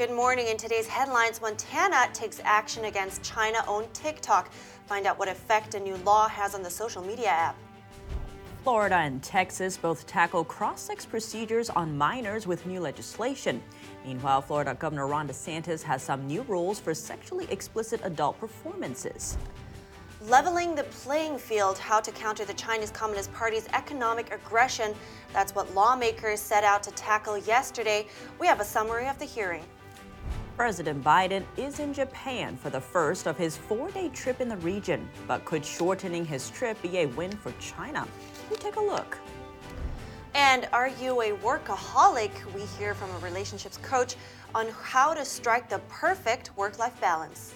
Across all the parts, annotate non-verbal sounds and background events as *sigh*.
Good morning. In today's headlines, Montana takes action against China owned TikTok. Find out what effect a new law has on the social media app. Florida and Texas both tackle cross sex procedures on minors with new legislation. Meanwhile, Florida Governor Ron DeSantis has some new rules for sexually explicit adult performances. Leveling the playing field, how to counter the Chinese Communist Party's economic aggression. That's what lawmakers set out to tackle yesterday. We have a summary of the hearing. President Biden is in Japan for the first of his four day trip in the region. But could shortening his trip be a win for China? We take a look. And are you a workaholic? We hear from a relationships coach on how to strike the perfect work life balance.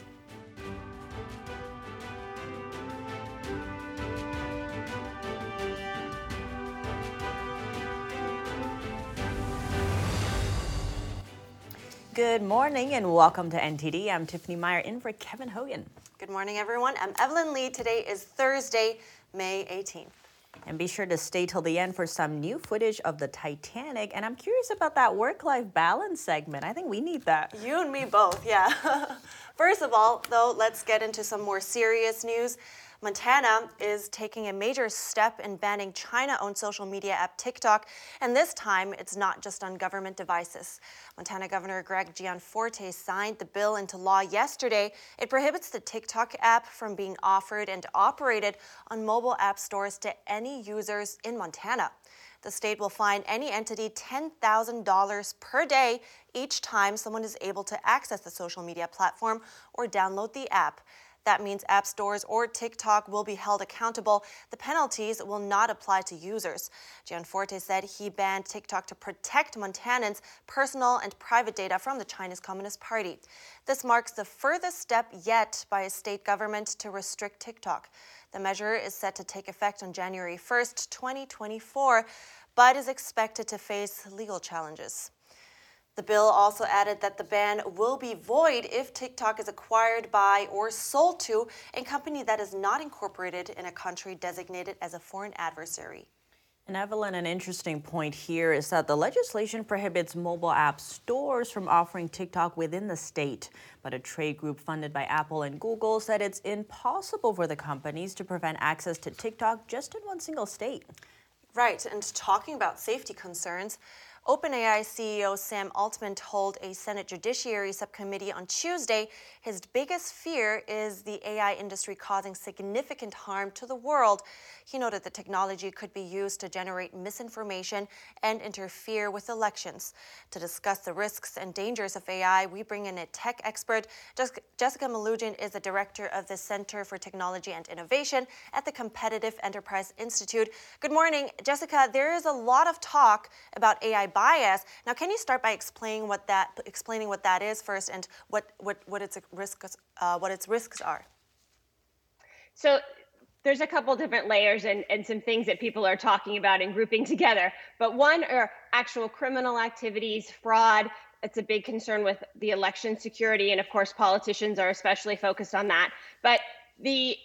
Good morning and welcome to NTD. I'm Tiffany Meier in for Kevin Hogan. Good morning, everyone. I'm Evelyn Lee. Today is Thursday, May 18th. And be sure to stay till the end for some new footage of the Titanic. And I'm curious about that work life balance segment. I think we need that. You and me both, yeah. *laughs* First of all, though, let's get into some more serious news. Montana is taking a major step in banning China owned social media app TikTok, and this time it's not just on government devices. Montana Governor Greg Gianforte signed the bill into law yesterday. It prohibits the TikTok app from being offered and operated on mobile app stores to any users in Montana. The state will fine any entity $10,000 per day each time someone is able to access the social media platform or download the app. That means app stores or TikTok will be held accountable. The penalties will not apply to users. Gianforte said he banned TikTok to protect Montanans' personal and private data from the Chinese Communist Party. This marks the furthest step yet by a state government to restrict TikTok. The measure is set to take effect on January 1st, 2024, but is expected to face legal challenges. The bill also added that the ban will be void if TikTok is acquired by or sold to a company that is not incorporated in a country designated as a foreign adversary. And Evelyn, an interesting point here is that the legislation prohibits mobile app stores from offering TikTok within the state. But a trade group funded by Apple and Google said it's impossible for the companies to prevent access to TikTok just in one single state. Right, and talking about safety concerns, OpenAI CEO Sam Altman told a Senate Judiciary Subcommittee on Tuesday his biggest fear is the AI industry causing significant harm to the world. He noted the technology could be used to generate misinformation and interfere with elections. To discuss the risks and dangers of AI, we bring in a tech expert. Jessica Melugin is the director of the Center for Technology and Innovation at the Competitive Enterprise Institute. Good morning, Jessica. There is a lot of talk about AI bias. Now, can you start by explaining what that explaining what that is first, and what what what its risks uh, what its risks are? So there's a couple different layers and, and some things that people are talking about and grouping together. But one are actual criminal activities, fraud. It's a big concern with the election security. And of course, politicians are especially focused on that. But the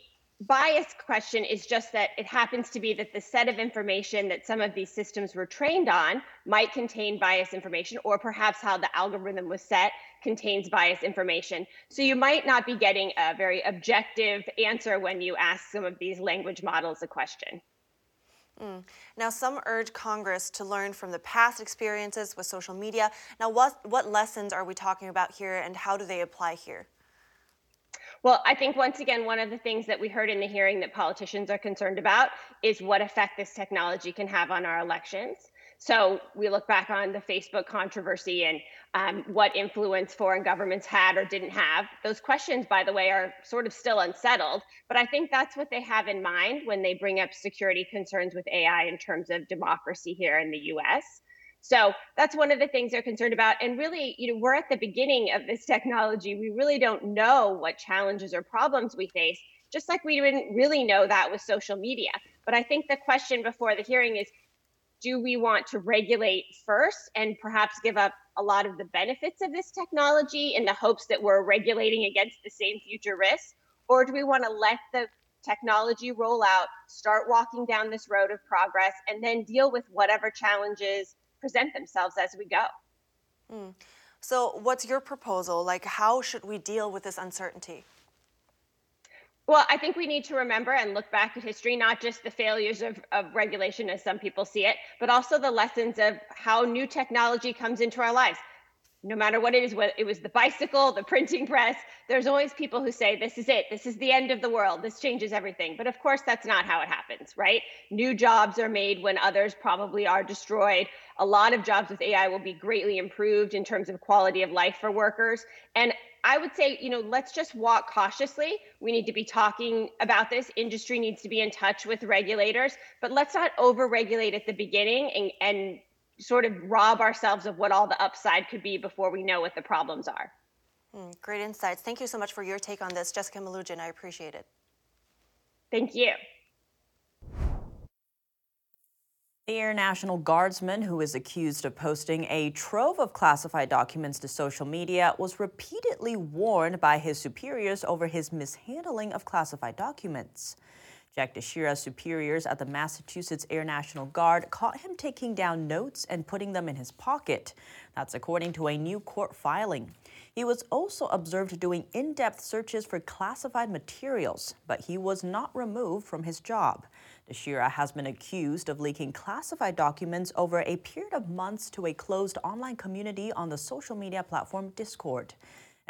bias question is just that it happens to be that the set of information that some of these systems were trained on might contain bias information, or perhaps how the algorithm was set contains bias information. So you might not be getting a very objective answer when you ask some of these language models a question. Mm. Now, some urge Congress to learn from the past experiences with social media. Now, what, what lessons are we talking about here, and how do they apply here? Well, I think once again, one of the things that we heard in the hearing that politicians are concerned about is what effect this technology can have on our elections. So we look back on the Facebook controversy and um, what influence foreign governments had or didn't have. Those questions, by the way, are sort of still unsettled, but I think that's what they have in mind when they bring up security concerns with AI in terms of democracy here in the US. So that's one of the things they're concerned about. And really, you know, we're at the beginning of this technology. We really don't know what challenges or problems we face, just like we didn't really know that with social media. But I think the question before the hearing is do we want to regulate first and perhaps give up a lot of the benefits of this technology in the hopes that we're regulating against the same future risks? Or do we want to let the technology roll out, start walking down this road of progress, and then deal with whatever challenges present themselves as we go. Mm. So, what's your proposal? Like, how should we deal with this uncertainty? Well, I think we need to remember and look back at history, not just the failures of, of regulation as some people see it, but also the lessons of how new technology comes into our lives. No matter what it is, whether it was the bicycle, the printing press, there's always people who say, This is it, this is the end of the world, this changes everything. But of course, that's not how it happens, right? New jobs are made when others probably are destroyed. A lot of jobs with AI will be greatly improved in terms of quality of life for workers. And I would say, you know, let's just walk cautiously. We need to be talking about this. Industry needs to be in touch with regulators, but let's not over regulate at the beginning and, and sort of rob ourselves of what all the upside could be before we know what the problems are. Mm, great insights. Thank you so much for your take on this, Jessica Melugin. I appreciate it. Thank you. The Air National Guardsman, who is accused of posting a trove of classified documents to social media, was repeatedly warned by his superiors over his mishandling of classified documents. Jack Teixeira's superiors at the Massachusetts Air National Guard caught him taking down notes and putting them in his pocket. That's according to a new court filing. He was also observed doing in depth searches for classified materials, but he was not removed from his job. Teixeira has been accused of leaking classified documents over a period of months to a closed online community on the social media platform Discord.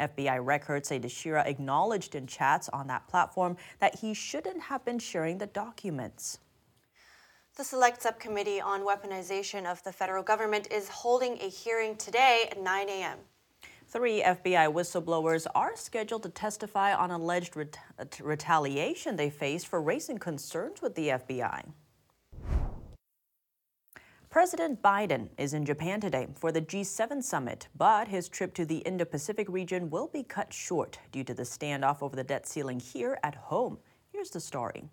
FBI records say Teixeira acknowledged in chats on that platform that he shouldn't have been sharing the documents. The Select Subcommittee on Weaponization of the Federal Government is holding a hearing today at 9 a.m. Three FBI whistleblowers are scheduled to testify on alleged ret- retaliation they faced for raising concerns with the FBI. President Biden is in Japan today for the G7 summit, but his trip to the Indo Pacific region will be cut short due to the standoff over the debt ceiling here at home. Here's the story.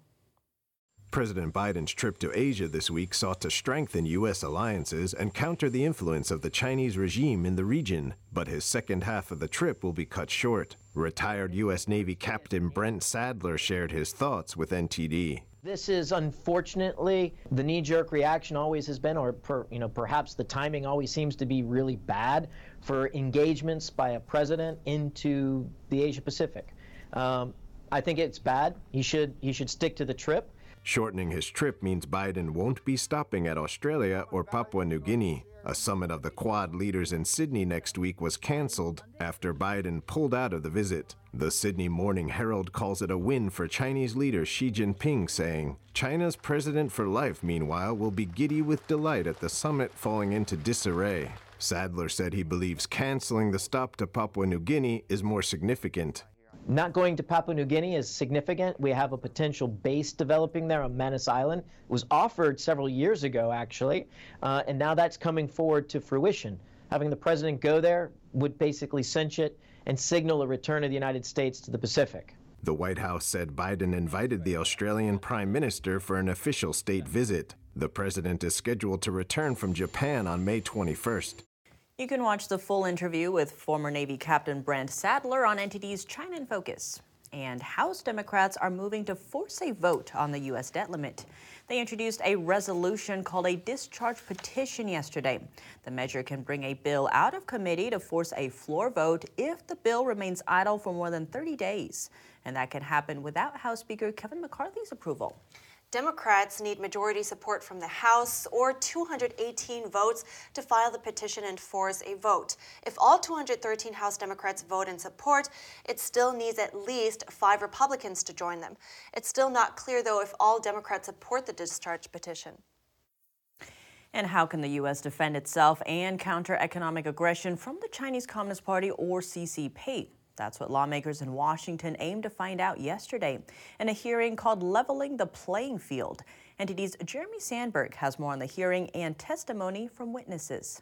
President Biden's trip to Asia this week sought to strengthen U.S. alliances and counter the influence of the Chinese regime in the region, but his second half of the trip will be cut short. Retired U.S. Navy Captain Brent Sadler shared his thoughts with NTD. This is unfortunately the knee-jerk reaction always has been, or per, you know, perhaps the timing always seems to be really bad for engagements by a president into the Asia Pacific. Um, I think it's bad. He should he should stick to the trip. Shortening his trip means Biden won't be stopping at Australia or Papua New Guinea. A summit of the Quad leaders in Sydney next week was cancelled after Biden pulled out of the visit. The Sydney Morning Herald calls it a win for Chinese leader Xi Jinping, saying, China's president for life, meanwhile, will be giddy with delight at the summit falling into disarray. Sadler said he believes canceling the stop to Papua New Guinea is more significant. Not going to Papua New Guinea is significant. We have a potential base developing there on Manus Island. It was offered several years ago, actually, uh, and now that's coming forward to fruition. Having the president go there would basically cinch it and signal a return of the United States to the Pacific. The White House said Biden invited the Australian Prime Minister for an official state visit. The president is scheduled to return from Japan on May 21st. You can watch the full interview with former Navy Captain Brent Sadler on NTD's China in Focus. And House Democrats are moving to force a vote on the U.S. debt limit. They introduced a resolution called a discharge petition yesterday. The measure can bring a bill out of committee to force a floor vote if the bill remains idle for more than 30 days. And that can happen without House Speaker Kevin McCarthy's approval. Democrats need majority support from the House or 218 votes to file the petition and force a vote. If all 213 House Democrats vote in support, it still needs at least five Republicans to join them. It's still not clear, though, if all Democrats support the discharge petition. And how can the U.S. defend itself and counter economic aggression from the Chinese Communist Party or CCP? That's what lawmakers in Washington aimed to find out yesterday in a hearing called Leveling the Playing Field. NTD's Jeremy Sandberg has more on the hearing and testimony from witnesses.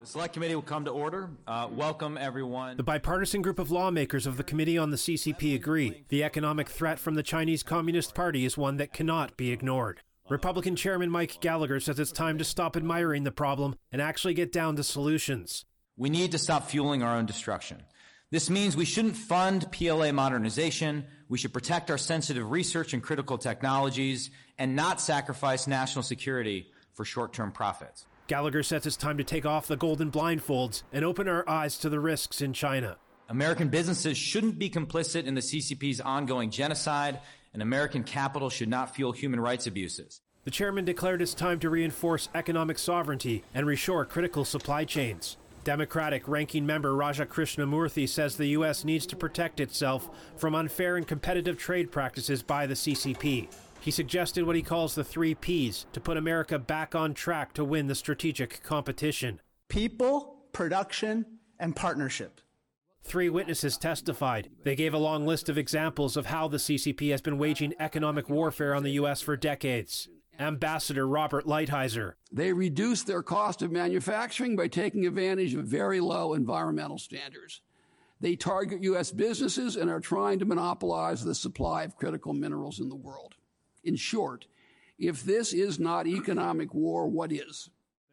The Select Committee will come to order. Uh, welcome, everyone. The bipartisan group of lawmakers of the Committee on the CCP agree the economic threat from the Chinese Communist Party is one that cannot be ignored. Republican Chairman Mike Gallagher says it's time to stop admiring the problem and actually get down to solutions. We need to stop fueling our own destruction. This means we shouldn't fund PLA modernization. We should protect our sensitive research and critical technologies and not sacrifice national security for short term profits. Gallagher says it's time to take off the golden blindfolds and open our eyes to the risks in China. American businesses shouldn't be complicit in the CCP's ongoing genocide, and American capital should not fuel human rights abuses. The chairman declared it's time to reinforce economic sovereignty and reshore critical supply chains. Democratic ranking member Raja Krishnamoorthi says the U.S. needs to protect itself from unfair and competitive trade practices by the CCP. He suggested what he calls the three Ps to put America back on track to win the strategic competition people, production, and partnership. Three witnesses testified. They gave a long list of examples of how the CCP has been waging economic warfare on the U.S. for decades. Ambassador Robert Lighthizer. They reduce their cost of manufacturing by taking advantage of very low environmental standards. They target U.S. businesses and are trying to monopolize the supply of critical minerals in the world. In short, if this is not economic war, what is?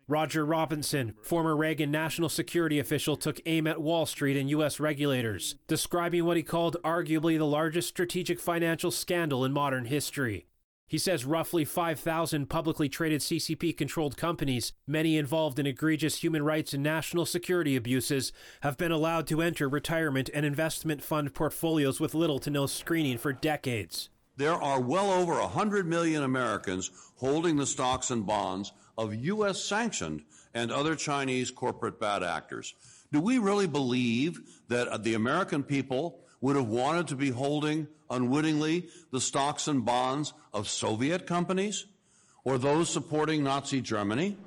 Roger Robinson, former Reagan national security official, took aim at Wall Street and U.S. regulators, describing what he called arguably the largest strategic financial scandal in modern history. He says roughly 5,000 publicly traded CCP controlled companies, many involved in egregious human rights and national security abuses, have been allowed to enter retirement and investment fund portfolios with little to no screening for decades. There are well over 100 million Americans holding the stocks and bonds of U.S. sanctioned and other Chinese corporate bad actors. Do we really believe that the American people would have wanted to be holding unwittingly the stocks and bonds of Soviet companies or those supporting Nazi Germany?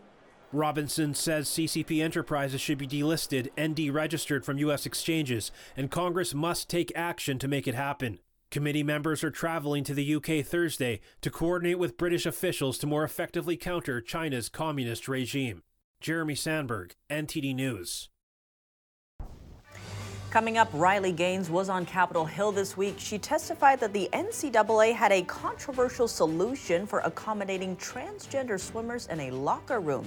Robinson says CCP enterprises should be delisted and deregistered from U.S. exchanges, and Congress must take action to make it happen. Committee members are traveling to the UK Thursday to coordinate with British officials to more effectively counter China's communist regime. Jeremy Sandberg, NTD News. Coming up, Riley Gaines was on Capitol Hill this week. She testified that the NCAA had a controversial solution for accommodating transgender swimmers in a locker room.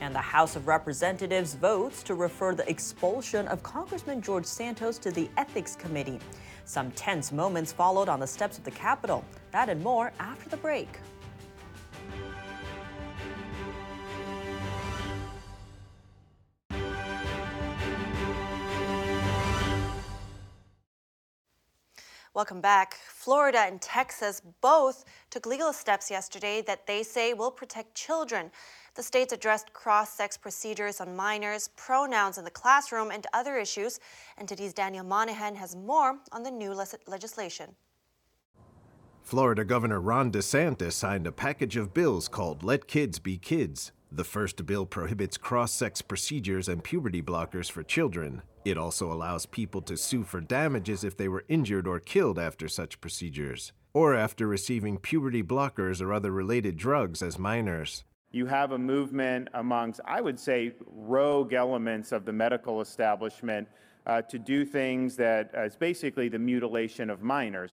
And the House of Representatives votes to refer the expulsion of Congressman George Santos to the Ethics Committee. Some tense moments followed on the steps of the Capitol. That and more after the break. Welcome back. Florida and Texas both took legal steps yesterday that they say will protect children. The states addressed cross sex procedures on minors, pronouns in the classroom, and other issues. NTD's Daniel Monahan has more on the new legislation. Florida Governor Ron DeSantis signed a package of bills called Let Kids Be Kids. The first bill prohibits cross sex procedures and puberty blockers for children. It also allows people to sue for damages if they were injured or killed after such procedures, or after receiving puberty blockers or other related drugs as minors. You have a movement amongst, I would say, rogue elements of the medical establishment uh, to do things that uh, is basically the mutilation of minors.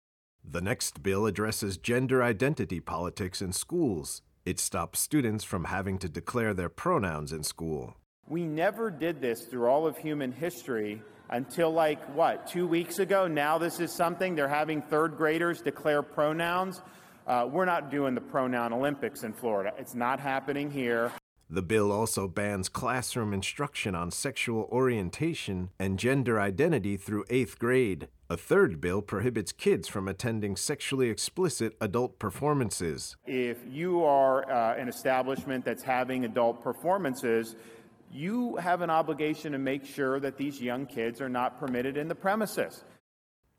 The next bill addresses gender identity politics in schools. It stops students from having to declare their pronouns in school. We never did this through all of human history until, like, what, two weeks ago? Now, this is something they're having third graders declare pronouns. Uh, we're not doing the pronoun Olympics in Florida. It's not happening here. The bill also bans classroom instruction on sexual orientation and gender identity through eighth grade. A third bill prohibits kids from attending sexually explicit adult performances. If you are uh, an establishment that's having adult performances, you have an obligation to make sure that these young kids are not permitted in the premises.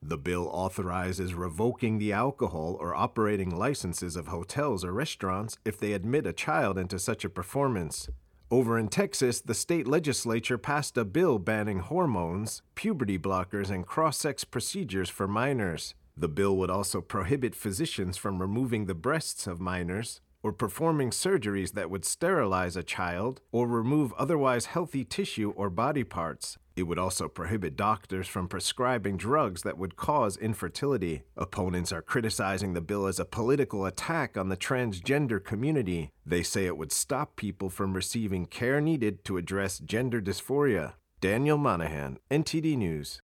The bill authorizes revoking the alcohol or operating licenses of hotels or restaurants if they admit a child into such a performance. Over in Texas, the state legislature passed a bill banning hormones, puberty blockers, and cross sex procedures for minors. The bill would also prohibit physicians from removing the breasts of minors, or performing surgeries that would sterilize a child or remove otherwise healthy tissue or body parts. It would also prohibit doctors from prescribing drugs that would cause infertility. Opponents are criticizing the bill as a political attack on the transgender community. They say it would stop people from receiving care needed to address gender dysphoria. Daniel Monahan, NTD News.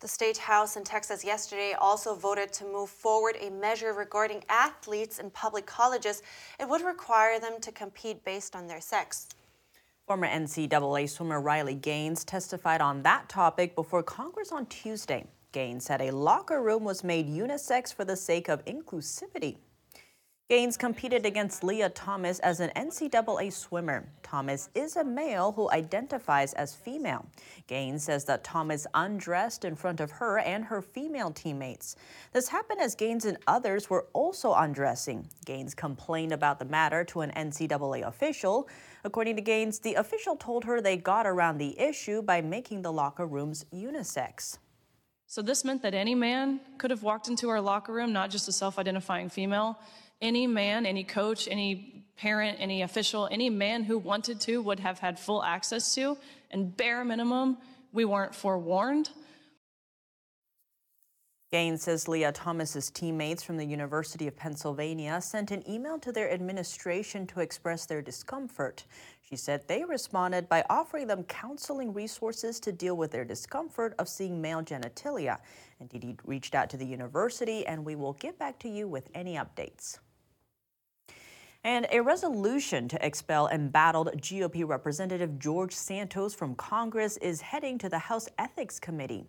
The state house in Texas yesterday also voted to move forward a measure regarding athletes in public colleges. It would require them to compete based on their sex. Former NCAA swimmer Riley Gaines testified on that topic before Congress on Tuesday. Gaines said a locker room was made unisex for the sake of inclusivity. Gaines competed against Lia Thomas as an NCAA swimmer. Thomas is a male who identifies as female. Gaines says that Thomas undressed in front of her and her female teammates. This happened as Gaines and others were also undressing. Gaines complained about the matter to an NCAA official. According to Gaines, the official told her they got around the issue by making the locker rooms unisex. So this meant that any man could have walked into our locker room, not just a self identifying female any man, any coach, any parent, any official, any man who wanted to would have had full access to. And bare minimum, we weren't forewarned. Gaines says Lia Thomas's teammates from the University of Pennsylvania sent an email to their administration to express their discomfort. She said they responded by offering them counseling resources to deal with their discomfort of seeing male genitalia. NTD reached out to the university, and we will get back to you with any updates. And a resolution to expel embattled GOP Representative George Santos from Congress is heading to the House Ethics Committee.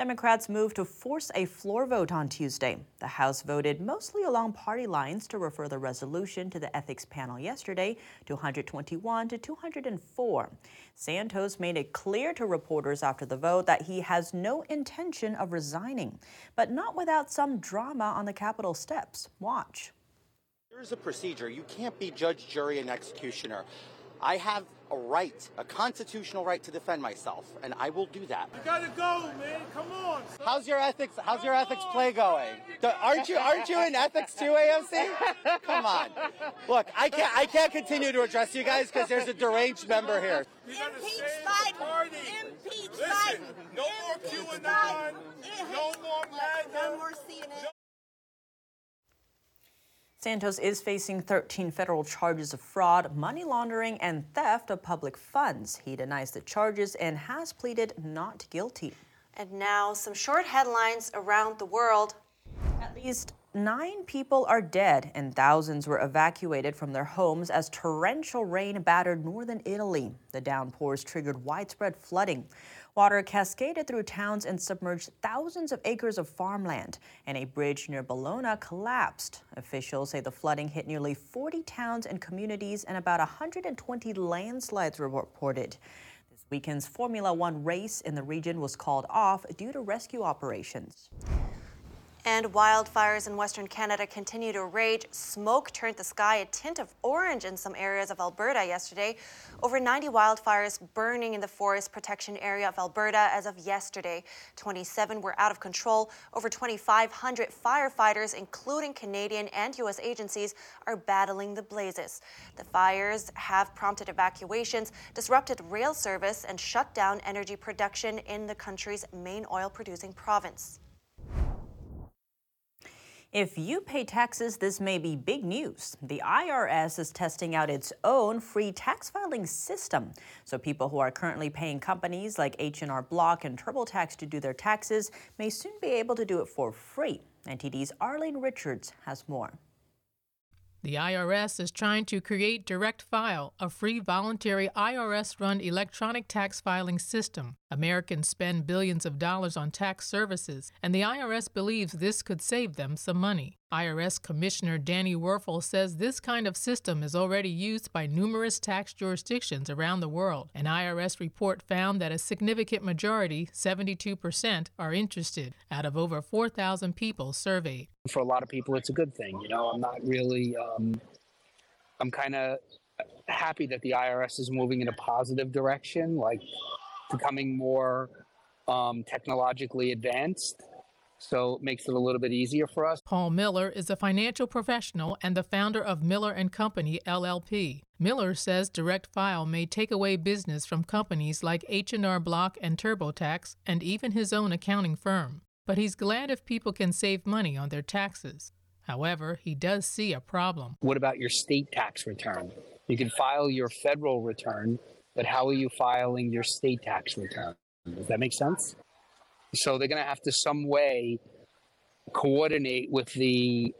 Democrats moved to force a floor vote on Tuesday. The House voted mostly along party lines to refer the resolution to the ethics panel yesterday, 221 to 204. Santos made it clear to reporters after the vote that he has no intention of resigning, but not without some drama on the Capitol steps. Watch. There's a procedure. You can't be judge, jury, and executioner. I have a right, a constitutional right to defend myself, and I will do that. You gotta go, man. Come on. How's your ethics? How's Come your ethics on, play going? aren't you aren't you in ethics too, AOC? Come on. Look, I can't I can't continue to address you guys because there's a deranged member here. Impeach Biden. Impeach Biden. No more QAnon. No more MAGA. No more CNN. Santos is facing 13 federal charges of fraud, money laundering, and theft of public funds. He denies the charges and has pleaded not guilty. And now, some short headlines around the world. At least nine people are dead and thousands were evacuated from their homes as torrential rain battered northern Italy. The downpours triggered widespread flooding. Water cascaded through towns and submerged thousands of acres of farmland, and a bridge near Bologna collapsed. Officials say the flooding hit nearly 40 towns and communities, and about 120 landslides were reported. This weekend's Formula One race in the region was called off due to rescue operations. And wildfires in Western Canada continue to rage. Smoke turned the sky a tint of orange in some areas of Alberta yesterday. Over 90 wildfires burning in the forest protection area of Alberta as of yesterday. 27 were out of control. Over 2,500 firefighters, including Canadian and U.S. agencies, are battling the blazes. The fires have prompted evacuations, disrupted rail service, and shut down energy production in the country's main oil producing province. If you pay taxes, this may be big news. The IRS is testing out its own free tax filing system. So people who are currently paying companies like H&R Block and TurboTax to do their taxes may soon be able to do it for free. NTD's Arlene Richards has more. The IRS is trying to create Direct File, a free voluntary IRS run electronic tax filing system. Americans spend billions of dollars on tax services, and the IRS believes this could save them some money. IRS Commissioner Danny Werfel says this kind of system is already used by numerous tax jurisdictions around the world. An IRS report found that a significant majority, 72%, are interested out of over 4,000 people surveyed. For a lot of people, it's a good thing. You know, I'm not really, um, I'm kind of happy that the IRS is moving in a positive direction, like becoming more um, technologically advanced. So it makes it a little bit easier for us. Paul Miller is a financial professional and the founder of Miller and Company LLP. Miller says Direct File may take away business from companies like H&R Block and TurboTax and even his own accounting firm. But he's glad if people can save money on their taxes. However, he does see a problem. What about your state tax return? You can file your federal return but how are you filing your state tax return? Does that make sense? So they're going to have to some way coordinate with the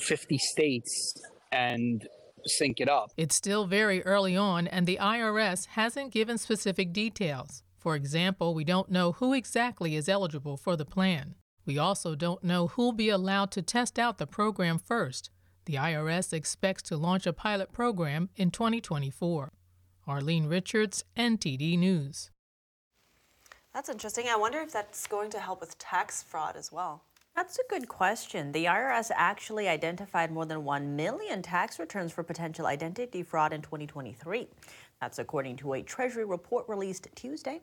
50 states and sync it up. It's still very early on, and the IRS hasn't given specific details. For example, we don't know who exactly is eligible for the plan. We also don't know who'll be allowed to test out the program first. The IRS expects to launch a pilot program in 2024. Arlene Richards, NTD News. That's interesting. I wonder if that's going to help with tax fraud as well. That's a good question. The IRS actually identified more than 1 million tax returns for potential identity fraud in 2023. That's according to a Treasury report released Tuesday.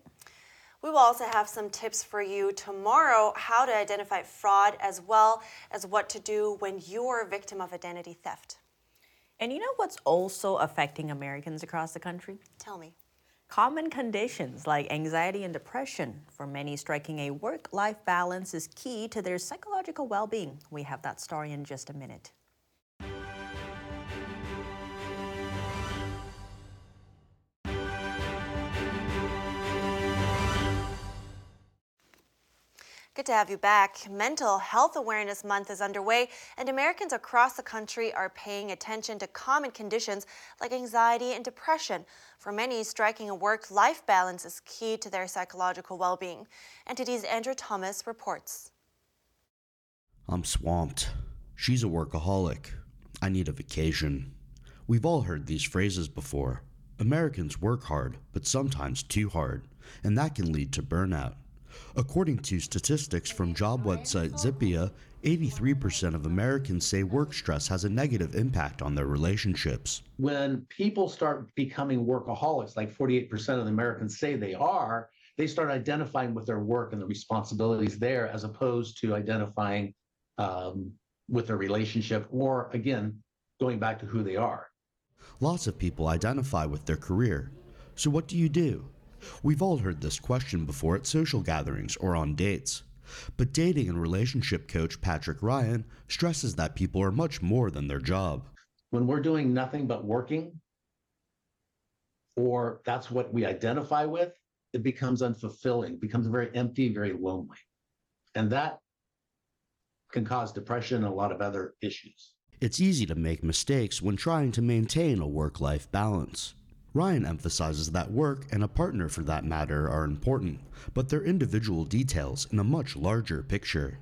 We will also have some tips for you tomorrow how to identify fraud as well as what to do when you're a victim of identity theft. And you know what's also affecting Americans across the country? Tell me. Common conditions like anxiety and depression. For many, striking a work life balance is key to their psychological well being. We have that story in just a minute. Good to have you back. Mental Health Awareness Month is underway, and Americans across the country are paying attention to common conditions like anxiety and depression. For many, striking a work life balance is key to their psychological well being. NTD's Andrew Thomas reports. I'm swamped. She's a workaholic. I need a vacation. We've all heard these phrases before. Americans work hard, but sometimes too hard, and that can lead to burnout. According to statistics from job website Zippia, 83% of Americans say work stress has a negative impact on their relationships. When people start becoming workaholics, like 48% of the Americans say they are, they start identifying with their work and the responsibilities there as opposed to identifying um, with their relationship or, again, going back to who they are. Lots of people identify with their career. So, what do you do? We've all heard this question before at social gatherings or on dates. But dating and relationship coach Patrick Ryan stresses that people are much more than their job. When we're doing nothing but working, or that's what we identify with, it becomes unfulfilling, becomes very empty, very lonely. And that can cause depression and a lot of other issues. It's easy to make mistakes when trying to maintain a work life balance. Ryan emphasizes that work and a partner for that matter are important, but they're individual details in a much larger picture.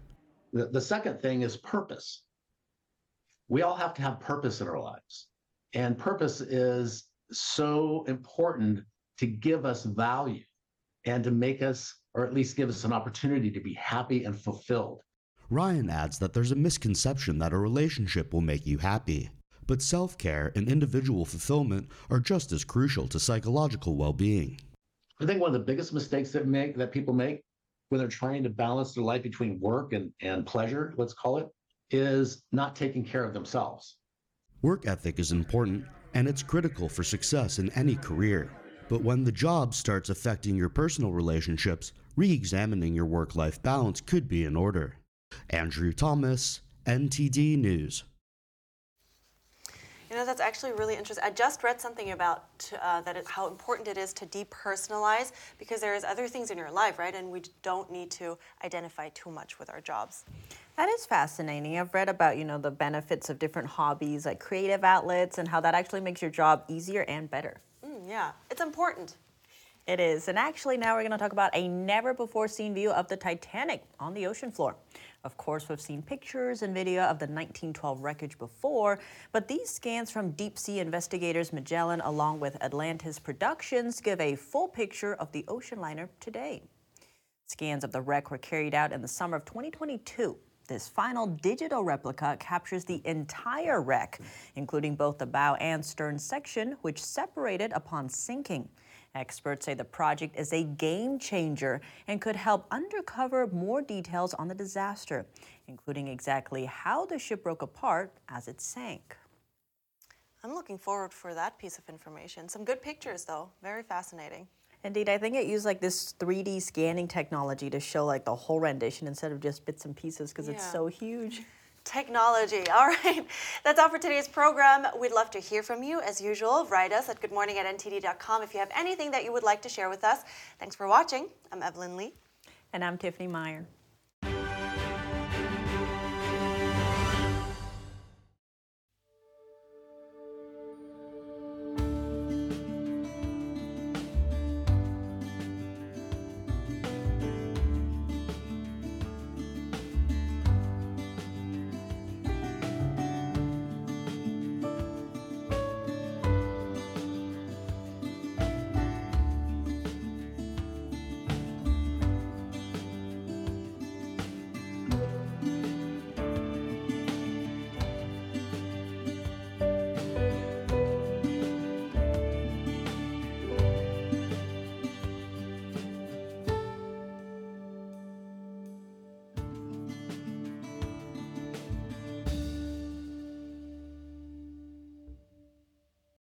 The, the second thing is purpose. We all have to have purpose in our lives. And purpose is so important to give us value and to make us, or at least give us an opportunity to be happy and fulfilled. Ryan adds that there's a misconception that a relationship will make you happy. But self care and individual fulfillment are just as crucial to psychological well being. I think one of the biggest mistakes that make that people make when they're trying to balance their life between work and, and pleasure, let's call it, is not taking care of themselves. Work ethic is important and it's critical for success in any career. But when the job starts affecting your personal relationships, re examining your work life balance could be in order. Andrew Thomas, NTD News. You know, that's actually really interesting. I just read something about uh, that it, how important it is to depersonalize because there is other things in your life, right? And we don't need to identify too much with our jobs. That is fascinating. I've read about, you know, the benefits of different hobbies like creative outlets and how that actually makes your job easier and better. Mm, yeah, it's important. It is. And actually, now we're going to talk about a never before seen view of the Titanic on the ocean floor. Of course, we've seen pictures and video of the 1912 wreckage before, but these scans from deep sea investigators Magellan along with Atlantis Productions give a full picture of the ocean liner today. Scans of the wreck were carried out in the summer of 2022. This final digital replica captures the entire wreck, including both the bow and stern section, which separated upon sinking. Experts say the project is a game changer and could help uncover more details on the disaster, including exactly how the ship broke apart as it sank. I'm looking forward for that piece of information. Some good pictures though, very fascinating. Indeed, I think it used like this 3D scanning technology to show like the whole rendition instead of just bits and pieces because yeah. it's so huge. Technology. *laughs* All right. That's all for today's program. We'd love to hear from you. As usual, write us at goodmorning at if you have anything that you would like to share with us. Thanks for watching. I'm Evelyn Lee. And I'm Tiffany Meier.